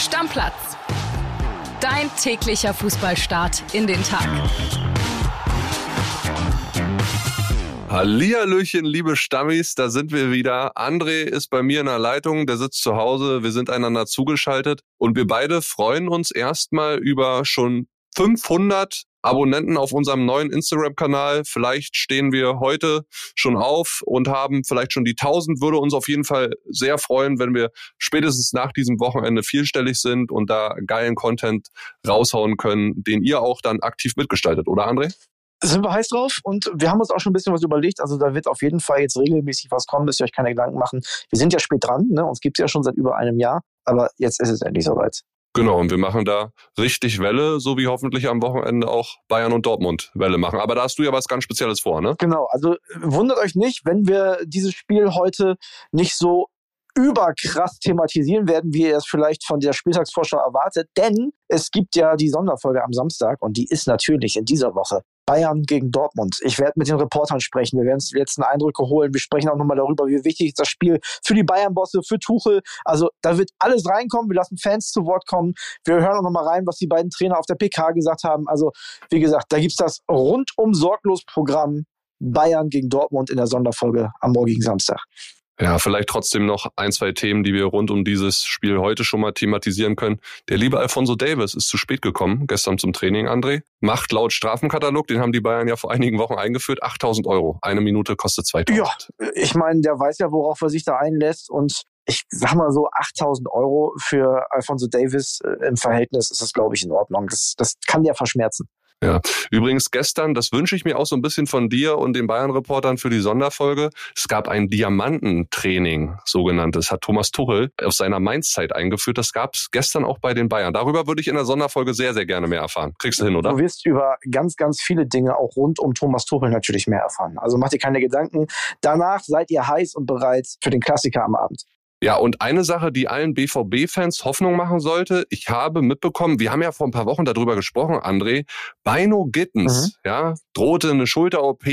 Stammplatz. Dein täglicher Fußballstart in den Tag. Hallihallöchen, liebe Stammis, da sind wir wieder. André ist bei mir in der Leitung, der sitzt zu Hause, wir sind einander zugeschaltet und wir beide freuen uns erstmal über schon 500 Abonnenten auf unserem neuen Instagram-Kanal. Vielleicht stehen wir heute schon auf und haben vielleicht schon die 1000. Würde uns auf jeden Fall sehr freuen, wenn wir spätestens nach diesem Wochenende vielstellig sind und da geilen Content raushauen können, den ihr auch dann aktiv mitgestaltet, oder André? sind wir heiß drauf und wir haben uns auch schon ein bisschen was überlegt. Also da wird auf jeden Fall jetzt regelmäßig was kommen, müsst ihr euch keine Gedanken machen. Wir sind ja spät dran, ne? uns gibt es ja schon seit über einem Jahr, aber jetzt ist es endlich soweit. Genau, und wir machen da richtig Welle, so wie hoffentlich am Wochenende auch Bayern und Dortmund Welle machen. Aber da hast du ja was ganz Spezielles vor, ne? Genau, also wundert euch nicht, wenn wir dieses Spiel heute nicht so überkrass thematisieren werden, wie ihr es vielleicht von der Spieltagsvorschau erwartet. Denn es gibt ja die Sonderfolge am Samstag und die ist natürlich in dieser Woche Bayern gegen Dortmund. Ich werde mit den Reportern sprechen. Wir werden uns die letzten Eindrücke holen. Wir sprechen auch nochmal darüber, wie wichtig das Spiel für die Bayern-Bosse, für Tuchel. Also da wird alles reinkommen. Wir lassen Fans zu Wort kommen. Wir hören auch nochmal rein, was die beiden Trainer auf der PK gesagt haben. Also wie gesagt, da gibt es das rundum sorglos Programm Bayern gegen Dortmund in der Sonderfolge am morgigen Samstag. Ja, vielleicht trotzdem noch ein, zwei Themen, die wir rund um dieses Spiel heute schon mal thematisieren können. Der liebe Alfonso Davis ist zu spät gekommen, gestern zum Training, André. Macht laut Strafenkatalog, den haben die Bayern ja vor einigen Wochen eingeführt, 8000 Euro. Eine Minute kostet 2000. Ja, ich meine, der weiß ja, worauf er sich da einlässt und ich sag mal so, 8000 Euro für Alfonso Davis äh, im Verhältnis ist das, glaube ich, in Ordnung. Das, das kann der verschmerzen. Ja, übrigens gestern, das wünsche ich mir auch so ein bisschen von dir und den Bayern-Reportern für die Sonderfolge. Es gab ein Diamantentraining, sogenanntes, hat Thomas Tuchel aus seiner Mainz-Zeit eingeführt. Das gab es gestern auch bei den Bayern. Darüber würde ich in der Sonderfolge sehr, sehr gerne mehr erfahren. Kriegst du hin, oder? Du wirst über ganz, ganz viele Dinge auch rund um Thomas Tuchel natürlich mehr erfahren. Also mach dir keine Gedanken. Danach seid ihr heiß und bereit für den Klassiker am Abend. Ja, und eine Sache, die allen BVB-Fans Hoffnung machen sollte, ich habe mitbekommen, wir haben ja vor ein paar Wochen darüber gesprochen, André, Beino Gittens, mhm. ja, drohte eine Schulter-OP,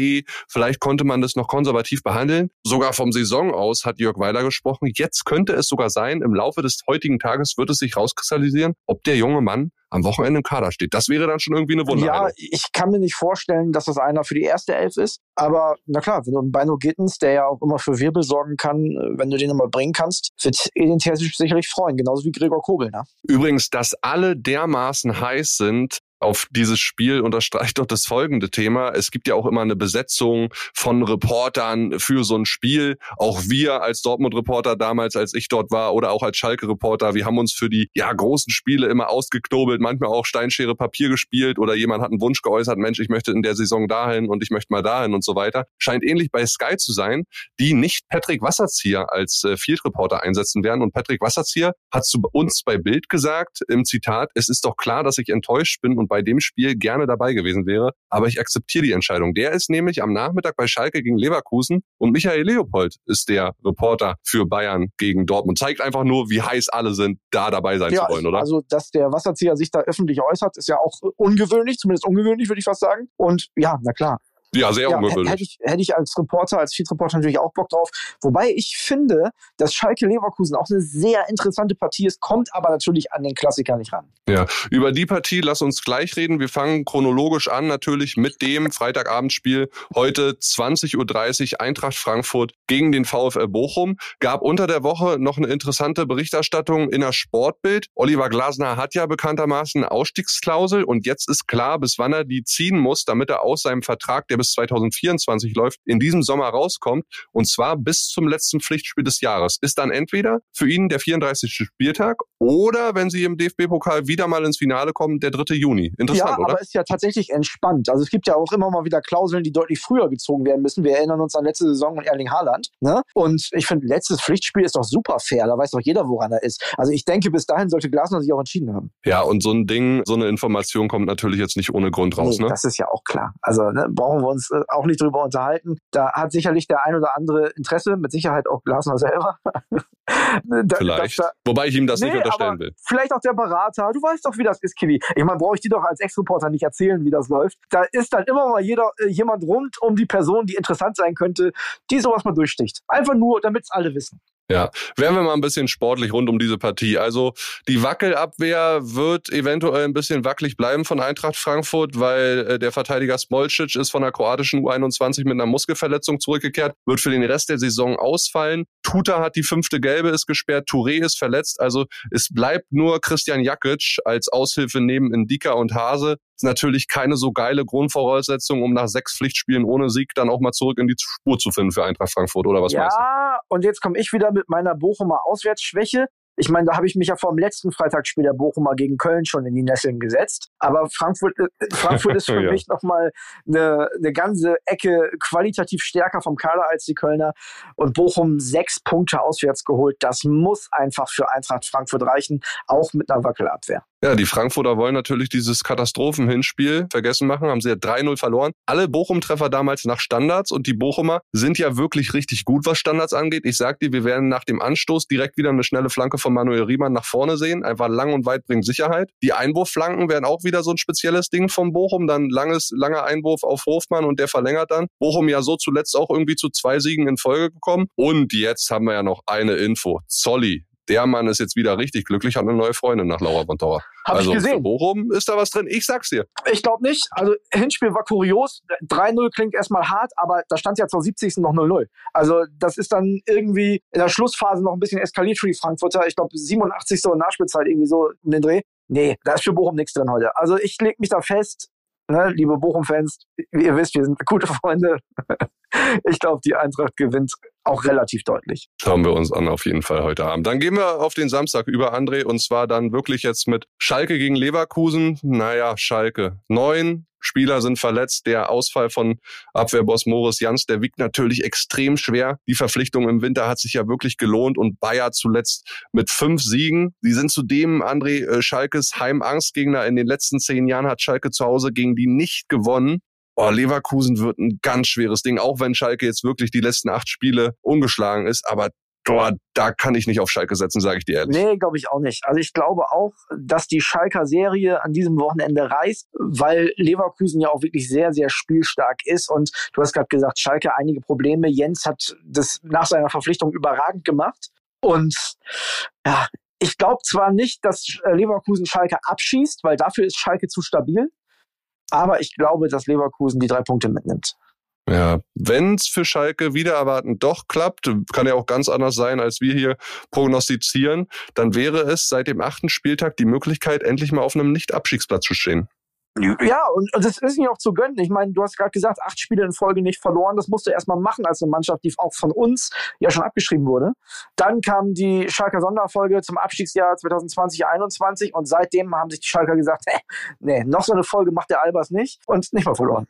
vielleicht konnte man das noch konservativ behandeln. Sogar vom Saison aus hat Jörg Weiler gesprochen. Jetzt könnte es sogar sein, im Laufe des heutigen Tages wird es sich rauskristallisieren, ob der junge Mann am Wochenende im Kader steht. Das wäre dann schon irgendwie eine Wunder. Ja, ich kann mir nicht vorstellen, dass das einer für die erste Elf ist. Aber na klar, wenn du einen Beino Gittens, der ja auch immer für Wirbel sorgen kann, wenn du den immer bringen kannst, wird Edin Terzic sicherlich freuen. Genauso wie Gregor Kobel. Ne? Übrigens, dass alle dermaßen heiß sind, auf dieses Spiel unterstreicht doch das folgende Thema. Es gibt ja auch immer eine Besetzung von Reportern für so ein Spiel. Auch wir als Dortmund-Reporter damals, als ich dort war, oder auch als Schalke-Reporter, wir haben uns für die ja großen Spiele immer ausgeknobelt, manchmal auch Steinschere Papier gespielt oder jemand hat einen Wunsch geäußert, Mensch, ich möchte in der Saison dahin und ich möchte mal dahin und so weiter. Scheint ähnlich bei Sky zu sein, die nicht Patrick Wasserzieher als äh, Field-Reporter einsetzen werden. Und Patrick Wasserzieher hat zu uns bei Bild gesagt, im Zitat, es ist doch klar, dass ich enttäuscht bin und und bei dem Spiel gerne dabei gewesen wäre. Aber ich akzeptiere die Entscheidung. Der ist nämlich am Nachmittag bei Schalke gegen Leverkusen und Michael Leopold ist der Reporter für Bayern gegen Dortmund. Zeigt einfach nur, wie heiß alle sind, da dabei sein ja, zu wollen, oder? Also, dass der Wasserzieher sich da öffentlich äußert, ist ja auch ungewöhnlich, zumindest ungewöhnlich, würde ich fast sagen. Und ja, na klar, ja, sehr ja, ungewöhnlich. Hätte ich, hätte ich als Reporter, als Feed-Reporter natürlich auch Bock drauf. Wobei ich finde, dass Schalke Leverkusen auch eine sehr interessante Partie ist, kommt aber natürlich an den Klassiker nicht ran. Ja, über die Partie lass uns gleich reden. Wir fangen chronologisch an, natürlich mit dem Freitagabendspiel. Heute 20.30 Uhr Eintracht Frankfurt gegen den VfL Bochum. Gab unter der Woche noch eine interessante Berichterstattung in der Sportbild. Oliver Glasner hat ja bekanntermaßen eine Ausstiegsklausel und jetzt ist klar, bis wann er die ziehen muss, damit er aus seinem Vertrag, der der bis 2024 läuft, in diesem Sommer rauskommt. Und zwar bis zum letzten Pflichtspiel des Jahres. Ist dann entweder für ihn der 34. Spieltag oder, wenn sie im DFB-Pokal wieder mal ins Finale kommen, der 3. Juni. Interessant, ja, oder? aber ist ja tatsächlich entspannt. Also es gibt ja auch immer mal wieder Klauseln, die deutlich früher gezogen werden müssen. Wir erinnern uns an letzte Saison und Erling Haaland. Ne? Und ich finde, letztes Pflichtspiel ist doch super fair. Da weiß doch jeder, woran er ist. Also ich denke, bis dahin sollte Glasner sich auch entschieden haben. Ja, und so ein Ding, so eine Information kommt natürlich jetzt nicht ohne Grund raus. Nee, ne? Das ist ja auch klar. Also ne, brauchen wir wir uns äh, auch nicht drüber unterhalten. Da hat sicherlich der ein oder andere Interesse, mit Sicherheit auch Glasner selber. da, vielleicht. Da, Wobei ich ihm das nee, nicht unterstellen will. Vielleicht auch der Berater. Du weißt doch, wie das ist, Kili. Ich meine, brauche ich dir doch als Ex-Reporter nicht erzählen, wie das läuft. Da ist dann immer mal jeder, äh, jemand rund um die Person, die interessant sein könnte, die sowas mal durchsticht. Einfach nur, damit es alle wissen. Ja, werden wir mal ein bisschen sportlich rund um diese Partie. Also die Wackelabwehr wird eventuell ein bisschen wackelig bleiben von Eintracht Frankfurt, weil äh, der Verteidiger Smolcic ist von der kroatischen U21 mit einer Muskelverletzung zurückgekehrt, wird für den Rest der Saison ausfallen. Tuta hat die fünfte Gelbe, ist gesperrt, Touré ist verletzt. Also es bleibt nur Christian Jakic als Aushilfe neben Indika und Hase ist natürlich keine so geile Grundvoraussetzung, um nach sechs Pflichtspielen ohne Sieg dann auch mal zurück in die Spur zu finden für Eintracht Frankfurt oder was ja, meinst du? Und jetzt komme ich wieder mit meiner Bochumer Auswärtsschwäche. Ich meine, da habe ich mich ja vor dem letzten Freitagsspiel der Bochumer gegen Köln schon in die Nesseln gesetzt. Aber Frankfurt, äh, Frankfurt ist für ja. mich nochmal eine, eine ganze Ecke qualitativ stärker vom Kader als die Kölner. Und Bochum sechs Punkte auswärts geholt. Das muss einfach für Eintracht Frankfurt reichen, auch mit einer Wackelabwehr. Ja, die Frankfurter wollen natürlich dieses Katastrophenhinspiel vergessen machen, haben sie ja 3-0 verloren. Alle Bochum-Treffer damals nach Standards und die Bochumer sind ja wirklich richtig gut, was Standards angeht. Ich sag dir, wir werden nach dem Anstoß direkt wieder eine schnelle Flanke von Manuel Riemann nach vorne sehen. Einfach lang und weit bringt Sicherheit. Die Einwurfflanken werden auch wieder so ein spezielles Ding von Bochum. Dann langes, langer Einwurf auf Hofmann und der verlängert dann. Bochum ja so zuletzt auch irgendwie zu zwei Siegen in Folge gekommen. Und jetzt haben wir ja noch eine Info. Zolli, der Mann ist jetzt wieder richtig glücklich, hat eine neue Freundin nach Laura Bontower. Hab also ich gesehen. Für Bochum ist da was drin. Ich sag's dir. Ich glaube nicht. Also Hinspiel war kurios. 3-0 klingt erstmal hart, aber da stand ja zur 70. noch 0-0. Also das ist dann irgendwie in der Schlussphase noch ein bisschen eskaliert für die Frankfurter. Ich glaube 87. und Nachspielzeit irgendwie so in den Dreh. Nee, da ist für Bochum nichts drin heute. Also ich leg mich da fest, ne, liebe Bochum-Fans, ihr wisst, wir sind gute Freunde. ich glaube, die Eintracht gewinnt auch relativ deutlich. Schauen wir uns an auf jeden Fall heute Abend. Dann gehen wir auf den Samstag über, André, und zwar dann wirklich jetzt mit Schalke gegen Leverkusen. Naja, Schalke. Neun Spieler sind verletzt. Der Ausfall von Abwehrboss Moritz Jans, der wiegt natürlich extrem schwer. Die Verpflichtung im Winter hat sich ja wirklich gelohnt und Bayer zuletzt mit fünf Siegen. Sie sind zudem André äh, Schalkes Heimangstgegner. In den letzten zehn Jahren hat Schalke zu Hause gegen die nicht gewonnen. Oh, Leverkusen wird ein ganz schweres Ding, auch wenn Schalke jetzt wirklich die letzten acht Spiele ungeschlagen ist. Aber Boah, da kann ich nicht auf Schalke setzen, sage ich dir ehrlich. Nee, glaube ich auch nicht. Also ich glaube auch, dass die Schalker Serie an diesem Wochenende reißt, weil Leverkusen ja auch wirklich sehr, sehr spielstark ist. Und du hast gerade gesagt, Schalke einige Probleme. Jens hat das nach seiner Verpflichtung überragend gemacht. Und ja, ich glaube zwar nicht, dass Leverkusen Schalke abschießt, weil dafür ist Schalke zu stabil. Aber ich glaube, dass Leverkusen die drei Punkte mitnimmt. Ja, wenn's für Schalke wieder erwarten doch klappt, kann ja auch ganz anders sein, als wir hier prognostizieren, dann wäre es seit dem achten Spieltag die Möglichkeit, endlich mal auf einem Nicht-Abstiegsplatz zu stehen. Ja, und, und das ist nicht auch zu gönnen. Ich meine, du hast gerade gesagt, acht Spiele in Folge nicht verloren. Das musst du erstmal machen als eine Mannschaft, die auch von uns ja schon abgeschrieben wurde. Dann kam die Schalker Sonderfolge zum Abstiegsjahr 2020-21 und seitdem haben sich die Schalker gesagt, hey, nee, noch so eine Folge macht der Albers nicht und nicht mal verloren.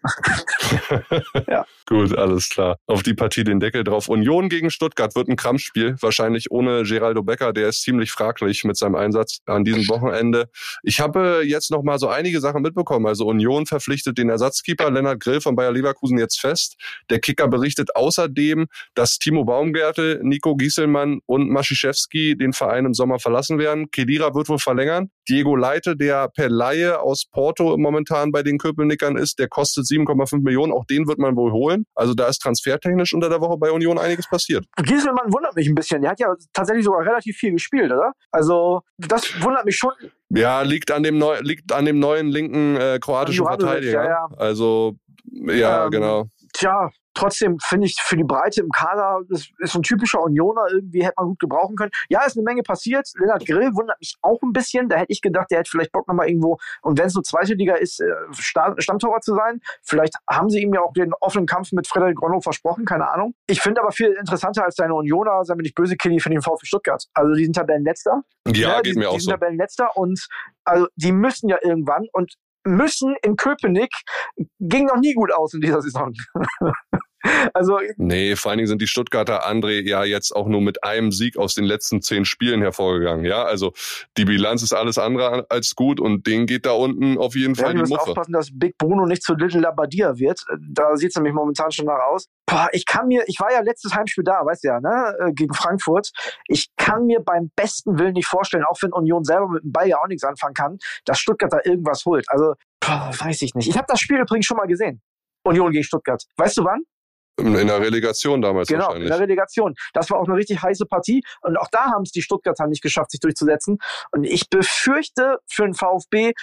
ja. Gut, alles klar. Auf die Partie den Deckel drauf. Union gegen Stuttgart wird ein Krampfspiel. Wahrscheinlich ohne Geraldo Becker, der ist ziemlich fraglich mit seinem Einsatz an diesem Wochenende. Ich habe jetzt noch mal so einige Sachen mitbekommen. Also Union verpflichtet den Ersatzkeeper Lennart Grill von Bayer Leverkusen jetzt fest. Der Kicker berichtet außerdem, dass Timo Baumgärtel, Nico Gieselmann und Maschiszewski den Verein im Sommer verlassen werden. Kedira wird wohl verlängern. Diego Leite, der per Laie aus Porto momentan bei den Köpelnickern ist, der kostet 7,5 Millionen. Auch den wird man wohl holen. Also da ist transfertechnisch unter der Woche bei Union einiges passiert. Gieselmann wundert mich ein bisschen. Der hat ja tatsächlich sogar relativ viel gespielt, oder? Also das wundert mich schon. Ja, liegt an dem, neu, liegt an dem neuen linken äh, kroatischen Verteidiger. Ja, ja. Also, ja, ähm, genau. Tja, trotzdem finde ich für die Breite im Kader, das ist ein typischer Unioner, irgendwie hätte man gut gebrauchen können. Ja, ist eine Menge passiert. Lennart Grill wundert mich auch ein bisschen. Da hätte ich gedacht, der hätte vielleicht Bock nochmal irgendwo, und wenn es nur zweite Liga ist, äh, Stammtorwart zu sein. Vielleicht haben sie ihm ja auch den offenen Kampf mit Frederik Ronno versprochen, keine Ahnung. Ich finde aber viel interessanter als deine Unioner, sei mir nicht böse, Kenny, für den VfB Stuttgart. Also die sind Tabellenletzter. Ja, ja geht die, mir auch die sind so. Tabellenletzter und also die müssen ja irgendwann und müssen in Köpenick ging noch nie gut aus in dieser Saison. Also nee, vor allen Dingen sind die Stuttgarter André ja jetzt auch nur mit einem Sieg aus den letzten zehn Spielen hervorgegangen. Ja, also die Bilanz ist alles andere als gut und denen geht da unten auf jeden Fall ja, die Muffe. aufpassen, dass Big Bruno nicht zu Little Labadia wird. Da sieht es nämlich momentan schon nach aus. Boah, ich kann mir, ich war ja letztes Heimspiel da, weißt du ja, ne, äh, gegen Frankfurt. Ich kann mir beim besten Willen nicht vorstellen, auch wenn Union selber mit dem Ball ja auch nichts anfangen kann, dass Stuttgart da irgendwas holt. Also, boah, weiß ich nicht. Ich habe das Spiel übrigens schon mal gesehen. Union gegen Stuttgart. Weißt du wann? In der Relegation damals genau, wahrscheinlich. in der Relegation. Das war auch eine richtig heiße Partie. Und auch da haben es die Stuttgarter nicht geschafft, sich durchzusetzen. Und ich befürchte für den VfB,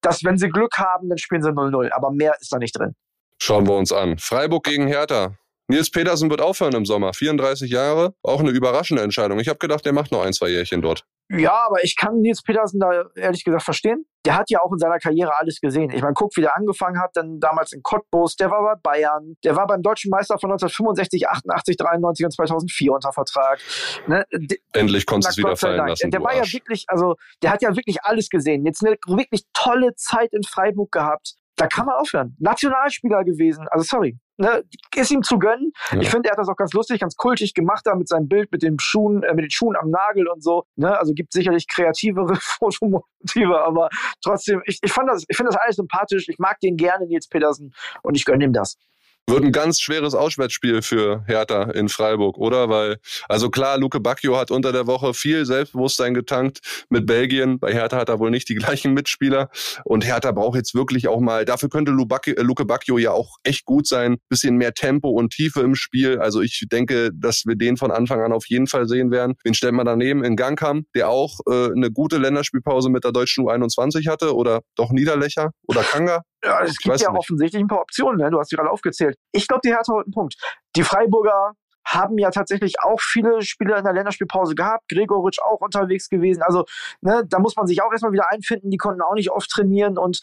dass wenn sie Glück haben, dann spielen sie 0-0. Aber mehr ist da nicht drin. Schauen wir uns an. Freiburg gegen Hertha. Nils Petersen wird aufhören im Sommer. 34 Jahre. Auch eine überraschende Entscheidung. Ich habe gedacht, der macht noch ein, zwei Jährchen dort. Ja, aber ich kann Nils Petersen da ehrlich gesagt verstehen. Der hat ja auch in seiner Karriere alles gesehen. Ich meine, guck, wie der angefangen hat, dann damals in Cottbus, der war bei Bayern, der war beim deutschen Meister von 1965, 88, 93 und 2004 unter Vertrag. Ne? Endlich konntest du es wieder fallen lassen. Der war Arsch. ja wirklich, also der hat ja wirklich alles gesehen. Jetzt eine wirklich tolle Zeit in Freiburg gehabt da kann man aufhören. Nationalspieler gewesen, also sorry. Ne, ist ihm zu gönnen. Ja. Ich finde, er hat das auch ganz lustig, ganz kultig gemacht da mit seinem Bild mit den Schuhen, äh, mit den Schuhen am Nagel und so. Ne, also gibt sicherlich kreativere Fotomotive, aber trotzdem, ich, ich fand das, ich finde das alles sympathisch. Ich mag den gerne, Nils Petersen, und ich gönne ihm das. Wird ein ganz schweres Auswärtsspiel für Hertha in Freiburg, oder? Weil, also klar, Luke Bacchio hat unter der Woche viel Selbstbewusstsein getankt mit Belgien. Bei Hertha hat er wohl nicht die gleichen Mitspieler. Und Hertha braucht jetzt wirklich auch mal, dafür könnte äh, Luke Bacchio ja auch echt gut sein. Bisschen mehr Tempo und Tiefe im Spiel. Also ich denke, dass wir den von Anfang an auf jeden Fall sehen werden. Den stellt man daneben in Gangkam, der auch äh, eine gute Länderspielpause mit der deutschen U21 hatte. Oder doch Niederlöcher oder Kanga. Ja, es gibt ja nicht. offensichtlich ein paar Optionen, ne? du hast sie gerade aufgezählt. Ich glaube, die Hertha hat einen Punkt. Die Freiburger haben ja tatsächlich auch viele Spieler in der Länderspielpause gehabt. Gregoritsch auch unterwegs gewesen. Also, ne, da muss man sich auch erstmal wieder einfinden. Die konnten auch nicht oft trainieren und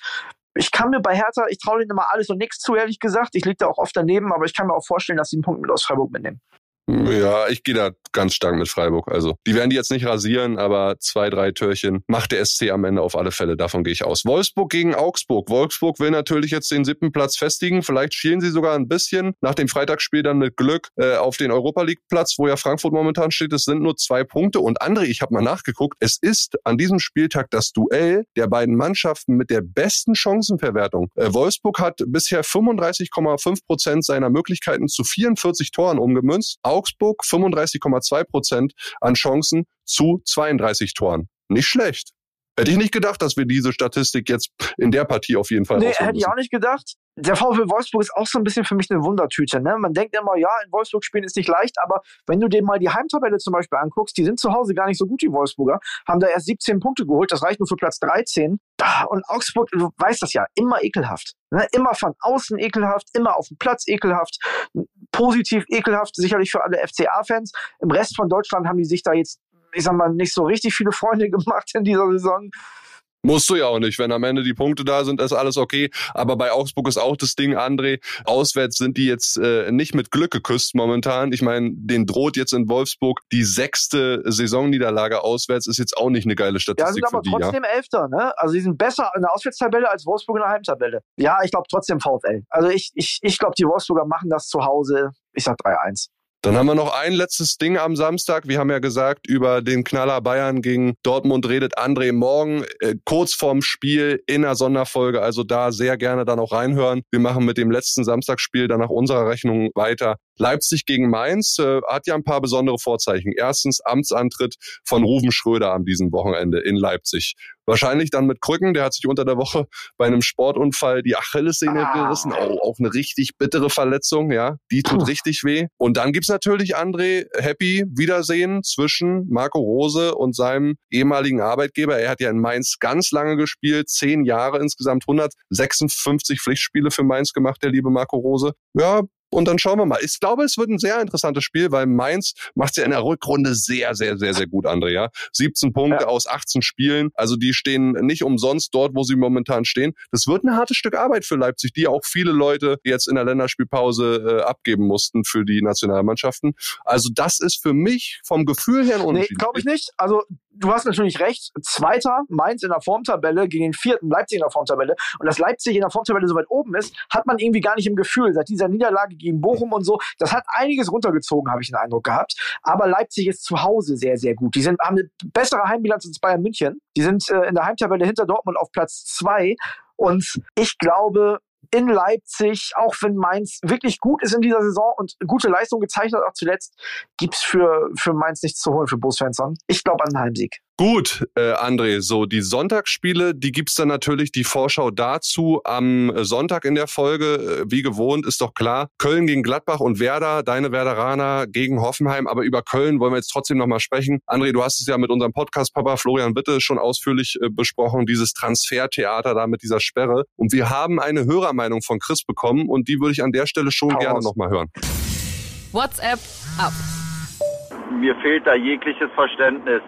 ich kann mir bei Hertha, ich traue denen immer alles und nichts zu, ehrlich gesagt. Ich liege da auch oft daneben, aber ich kann mir auch vorstellen, dass sie einen Punkt mit aus Freiburg mitnehmen. Ja, ich gehe da ganz stark mit Freiburg. Also, die werden die jetzt nicht rasieren, aber zwei, drei Türchen macht der SC am Ende auf alle Fälle. Davon gehe ich aus. Wolfsburg gegen Augsburg. Wolfsburg will natürlich jetzt den siebten Platz festigen. Vielleicht schielen sie sogar ein bisschen nach dem Freitagsspiel dann mit Glück äh, auf den Europa League Platz, wo ja Frankfurt momentan steht. Es sind nur zwei Punkte. Und André, ich habe mal nachgeguckt. Es ist an diesem Spieltag das Duell der beiden Mannschaften mit der besten Chancenverwertung. Äh, Wolfsburg hat bisher 35,5 Prozent seiner Möglichkeiten zu 44 Toren umgemünzt. Augsburg 35,2 Prozent an Chancen zu 32 Toren. Nicht schlecht. Hätte ich nicht gedacht, dass wir diese Statistik jetzt in der Partie auf jeden Fall Nee, hätte ich auch nicht gedacht. Der VfL Wolfsburg ist auch so ein bisschen für mich eine Wundertüte. Ne? Man denkt immer, ja, in Wolfsburg spielen ist nicht leicht, aber wenn du dir mal die Heimtabelle zum Beispiel anguckst, die sind zu Hause gar nicht so gut, die Wolfsburger, haben da erst 17 Punkte geholt, das reicht nur für Platz 13. Und Augsburg, du weißt das ja, immer ekelhaft. Ne? Immer von außen ekelhaft, immer auf dem Platz ekelhaft, positiv ekelhaft, sicherlich für alle FCA-Fans. Im Rest von Deutschland haben die sich da jetzt ich sag mal, nicht so richtig viele Freunde gemacht in dieser Saison. Musst du ja auch nicht. Wenn am Ende die Punkte da sind, ist alles okay. Aber bei Augsburg ist auch das Ding, André, auswärts sind die jetzt äh, nicht mit Glück geküsst momentan. Ich meine, den droht jetzt in Wolfsburg die sechste Saisonniederlage auswärts, ist jetzt auch nicht eine geile Statistik ja, sind aber die, trotzdem ja. Elfter, ne? Also die sind besser in der Auswärtstabelle als Wolfsburg in der Heimtabelle. Ja, ich glaube trotzdem VfL. Also ich, ich, ich glaube, die Wolfsburger machen das zu Hause. Ich sag 3-1. Dann haben wir noch ein letztes Ding am Samstag. Wir haben ja gesagt, über den Knaller Bayern gegen Dortmund redet André morgen äh, kurz vorm Spiel in einer Sonderfolge. Also da sehr gerne dann auch reinhören. Wir machen mit dem letzten Samstagsspiel dann nach unserer Rechnung weiter. Leipzig gegen Mainz äh, hat ja ein paar besondere Vorzeichen. Erstens Amtsantritt von Ruven Schröder am diesem Wochenende in Leipzig. Wahrscheinlich dann mit Krücken. Der hat sich unter der Woche bei einem Sportunfall die Achillessehne ah. gerissen. Auch, auch eine richtig bittere Verletzung, ja. Die tut Puh. richtig weh. Und dann gibt's natürlich, André, Happy Wiedersehen zwischen Marco Rose und seinem ehemaligen Arbeitgeber. Er hat ja in Mainz ganz lange gespielt, zehn Jahre insgesamt, 156 Pflichtspiele für Mainz gemacht, der liebe Marco Rose. Ja, und dann schauen wir mal. Ich glaube, es wird ein sehr interessantes Spiel, weil Mainz macht es ja in der Rückrunde sehr, sehr, sehr, sehr gut, Andrea. 17 Punkte ja. aus 18 Spielen. Also die stehen nicht umsonst dort, wo sie momentan stehen. Das wird ein hartes Stück Arbeit für Leipzig, die auch viele Leute jetzt in der Länderspielpause äh, abgeben mussten für die Nationalmannschaften. Also das ist für mich vom Gefühl her ein Unterschied. Nee, glaube ich nicht. Also du hast natürlich recht. Zweiter Mainz in der Formtabelle gegen den vierten Leipzig in der Formtabelle. Und dass Leipzig in der Formtabelle so weit oben ist, hat man irgendwie gar nicht im Gefühl. Seit dieser Niederlage gegen Bochum und so, das hat einiges runtergezogen, habe ich den Eindruck gehabt. Aber Leipzig ist zu Hause sehr, sehr gut. Die sind, haben eine bessere Heimbilanz als Bayern München. Die sind äh, in der Heimtabelle hinter Dortmund auf Platz zwei. Und ich glaube, in Leipzig, auch wenn Mainz wirklich gut ist in dieser Saison und gute Leistung gezeigt hat, auch zuletzt, gibt's für, für Mainz nichts zu holen für Busfans. Ich glaube an einen Heimsieg. Gut, äh, André, so die Sonntagsspiele, die gibt's dann natürlich die Vorschau dazu am äh, Sonntag in der Folge. Äh, wie gewohnt ist doch klar, Köln gegen Gladbach und Werder, deine Werderaner gegen Hoffenheim. Aber über Köln wollen wir jetzt trotzdem nochmal sprechen. André, du hast es ja mit unserem Podcast-Papa Florian Witte schon ausführlich äh, besprochen, dieses Transfertheater da mit dieser Sperre. Und wir haben eine Hörermeinung von Chris bekommen und die würde ich an der Stelle schon Hau gerne nochmal hören. WhatsApp ab. Mir fehlt da jegliches Verständnis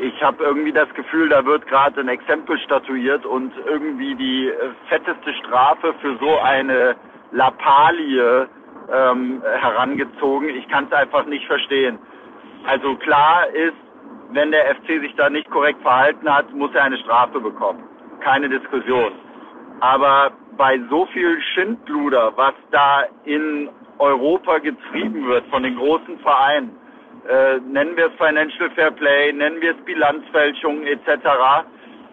ich habe irgendwie das Gefühl, da wird gerade ein Exempel statuiert und irgendwie die äh, fetteste Strafe für so eine Lappalie ähm, herangezogen. Ich kann es einfach nicht verstehen. Also klar ist, wenn der FC sich da nicht korrekt verhalten hat, muss er eine Strafe bekommen. Keine Diskussion. Aber bei so viel Schindluder, was da in Europa getrieben wird von den großen Vereinen, äh, nennen wir es Financial Fair Play, nennen wir es Bilanzfälschung etc.,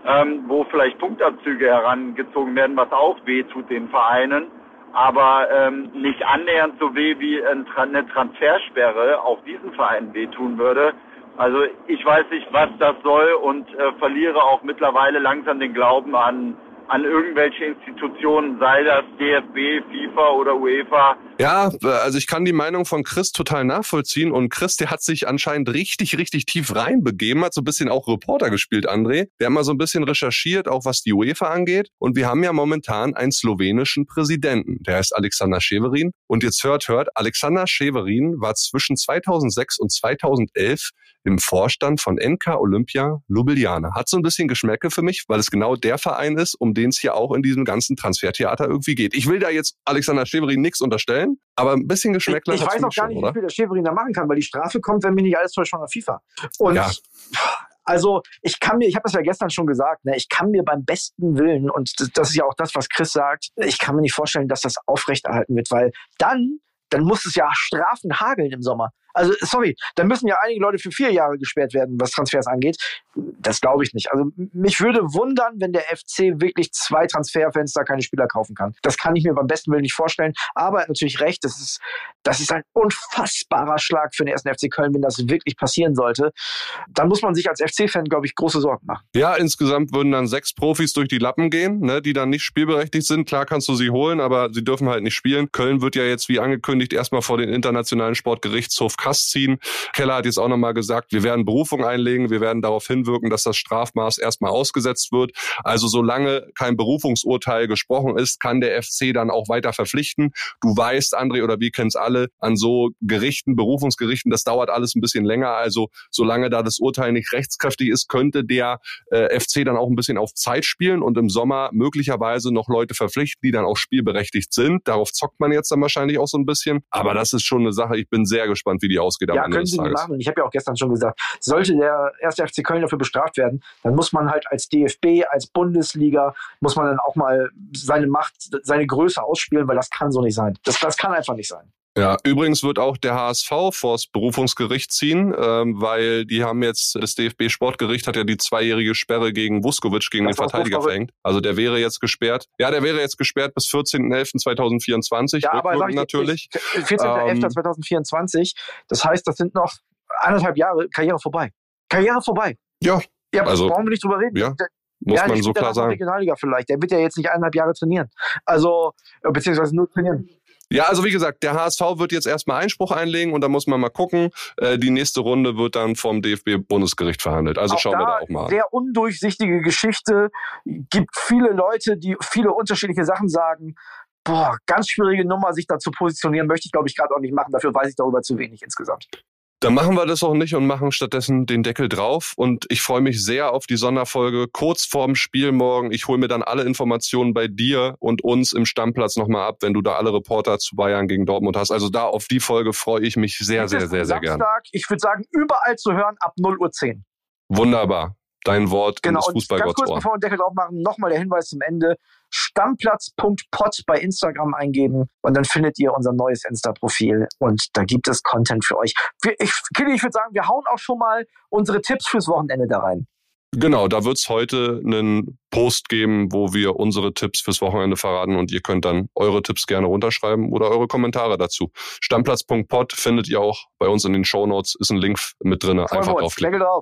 ähm, wo vielleicht Punktabzüge herangezogen werden, was auch weh tut den Vereinen, aber ähm, nicht annähernd so weh wie eine Transfersperre auch diesen Vereinen wehtun würde. Also ich weiß nicht, was das soll und äh, verliere auch mittlerweile langsam den Glauben an an irgendwelche Institutionen, sei das DFB, FIFA oder UEFA. Ja, also ich kann die Meinung von Chris total nachvollziehen und Chris, der hat sich anscheinend richtig, richtig tief reinbegeben, hat so ein bisschen auch Reporter gespielt, André. Der hat mal so ein bisschen recherchiert, auch was die UEFA angeht und wir haben ja momentan einen slowenischen Präsidenten, der heißt Alexander Scheverin und jetzt hört, hört, Alexander Scheverin war zwischen 2006 und 2011 im Vorstand von NK Olympia Ljubljana. Hat so ein bisschen Geschmäcke für mich, weil es genau der Verein ist, um den es hier auch in diesem ganzen Transfertheater irgendwie geht. Ich will da jetzt Alexander Scheverin nichts unterstellen, aber ein bisschen Geschmäckle Ich, ich weiß auch gar nicht, oder? wie viel der Scheverin da machen kann, weil die Strafe kommt, wenn mich nicht alles täuscht, von der FIFA. Und ja. Also ich kann mir, ich habe das ja gestern schon gesagt, ne, ich kann mir beim besten Willen, und das ist ja auch das, was Chris sagt, ich kann mir nicht vorstellen, dass das aufrechterhalten wird, weil dann, dann muss es ja Strafen hageln im Sommer. Also, sorry, da müssen ja einige Leute für vier Jahre gesperrt werden, was Transfers angeht. Das glaube ich nicht. Also, mich würde wundern, wenn der FC wirklich zwei Transferfenster keine Spieler kaufen kann. Das kann ich mir beim besten Willen nicht vorstellen. Aber er hat natürlich recht, das ist, das ist ein unfassbarer Schlag für den ersten FC Köln, wenn das wirklich passieren sollte. Dann muss man sich als FC-Fan, glaube ich, große Sorgen machen. Ja, insgesamt würden dann sechs Profis durch die Lappen gehen, ne, die dann nicht spielberechtigt sind. Klar kannst du sie holen, aber sie dürfen halt nicht spielen. Köln wird ja jetzt, wie angekündigt, erstmal vor den Internationalen Sportgerichtshof Kass ziehen. Keller hat jetzt auch nochmal gesagt, wir werden Berufung einlegen, wir werden darauf hinwirken, dass das Strafmaß erstmal ausgesetzt wird. Also solange kein Berufungsurteil gesprochen ist, kann der FC dann auch weiter verpflichten. Du weißt, André, oder wir kennen es alle, an so Gerichten, Berufungsgerichten, das dauert alles ein bisschen länger. Also solange da das Urteil nicht rechtskräftig ist, könnte der äh, FC dann auch ein bisschen auf Zeit spielen und im Sommer möglicherweise noch Leute verpflichten, die dann auch spielberechtigt sind. Darauf zockt man jetzt dann wahrscheinlich auch so ein bisschen. Aber das ist schon eine Sache, ich bin sehr gespannt, wie die ausgeht am ja, Ende können Sie nicht machen. Ich habe ja auch gestern schon gesagt, sollte der erste FC Köln dafür bestraft werden, dann muss man halt als DFB, als Bundesliga, muss man dann auch mal seine Macht, seine Größe ausspielen, weil das kann so nicht sein. Das, das kann einfach nicht sein. Ja, übrigens wird auch der HSV vors Berufungsgericht ziehen, ähm, weil die haben jetzt, das DFB-Sportgericht hat ja die zweijährige Sperre gegen Vuskovic, gegen das den Verteidiger verhängt. Also der wäre jetzt gesperrt. Ja, der wäre jetzt gesperrt bis 14.11.2024. Ja, aber sag ich natürlich. 14.11.2024, ähm, das heißt, das sind noch anderthalb Jahre Karriere vorbei. Karriere vorbei. Ja. Ja, also, brauchen wir nicht drüber reden. Ja. Muss ja, man so klar sagen. Regionalliga vielleicht. Der wird ja jetzt nicht eineinhalb Jahre trainieren. Also, beziehungsweise nur trainieren. Ja, also wie gesagt, der HSV wird jetzt erstmal Einspruch einlegen und da muss man mal gucken. Äh, die nächste Runde wird dann vom DFB-Bundesgericht verhandelt. Also auch schauen wir da auch mal. Sehr undurchsichtige Geschichte. Gibt viele Leute, die viele unterschiedliche Sachen sagen. Boah, ganz schwierige Nummer, sich da zu positionieren, möchte ich, glaube ich, gerade auch nicht machen. Dafür weiß ich darüber zu wenig insgesamt. Dann machen wir das auch nicht und machen stattdessen den Deckel drauf. Und ich freue mich sehr auf die Sonderfolge kurz vorm Spiel morgen. Ich hole mir dann alle Informationen bei dir und uns im Stammplatz nochmal ab, wenn du da alle Reporter zu Bayern gegen Dortmund hast. Also da auf die Folge freue ich mich sehr, sehr, sehr, sehr gerne. Ich würde sagen, überall zu hören ab 0.10 Uhr. Wunderbar dein Wort genau, in das Fußballgotts Ganz kurz bevor wir den Deckel drauf machen, nochmal der Hinweis zum Ende. Stammplatz.pod bei Instagram eingeben und dann findet ihr unser neues Insta-Profil und da gibt es Content für euch. Ich, Kili, ich würde sagen, wir hauen auch schon mal unsere Tipps fürs Wochenende da rein. Genau, da wird es heute einen Post geben, wo wir unsere Tipps fürs Wochenende verraten und ihr könnt dann eure Tipps gerne runterschreiben oder eure Kommentare dazu. Stammplatz.pod findet ihr auch bei uns in den Show Notes, ist ein Link mit drin, einfach draufklicken. Drauf.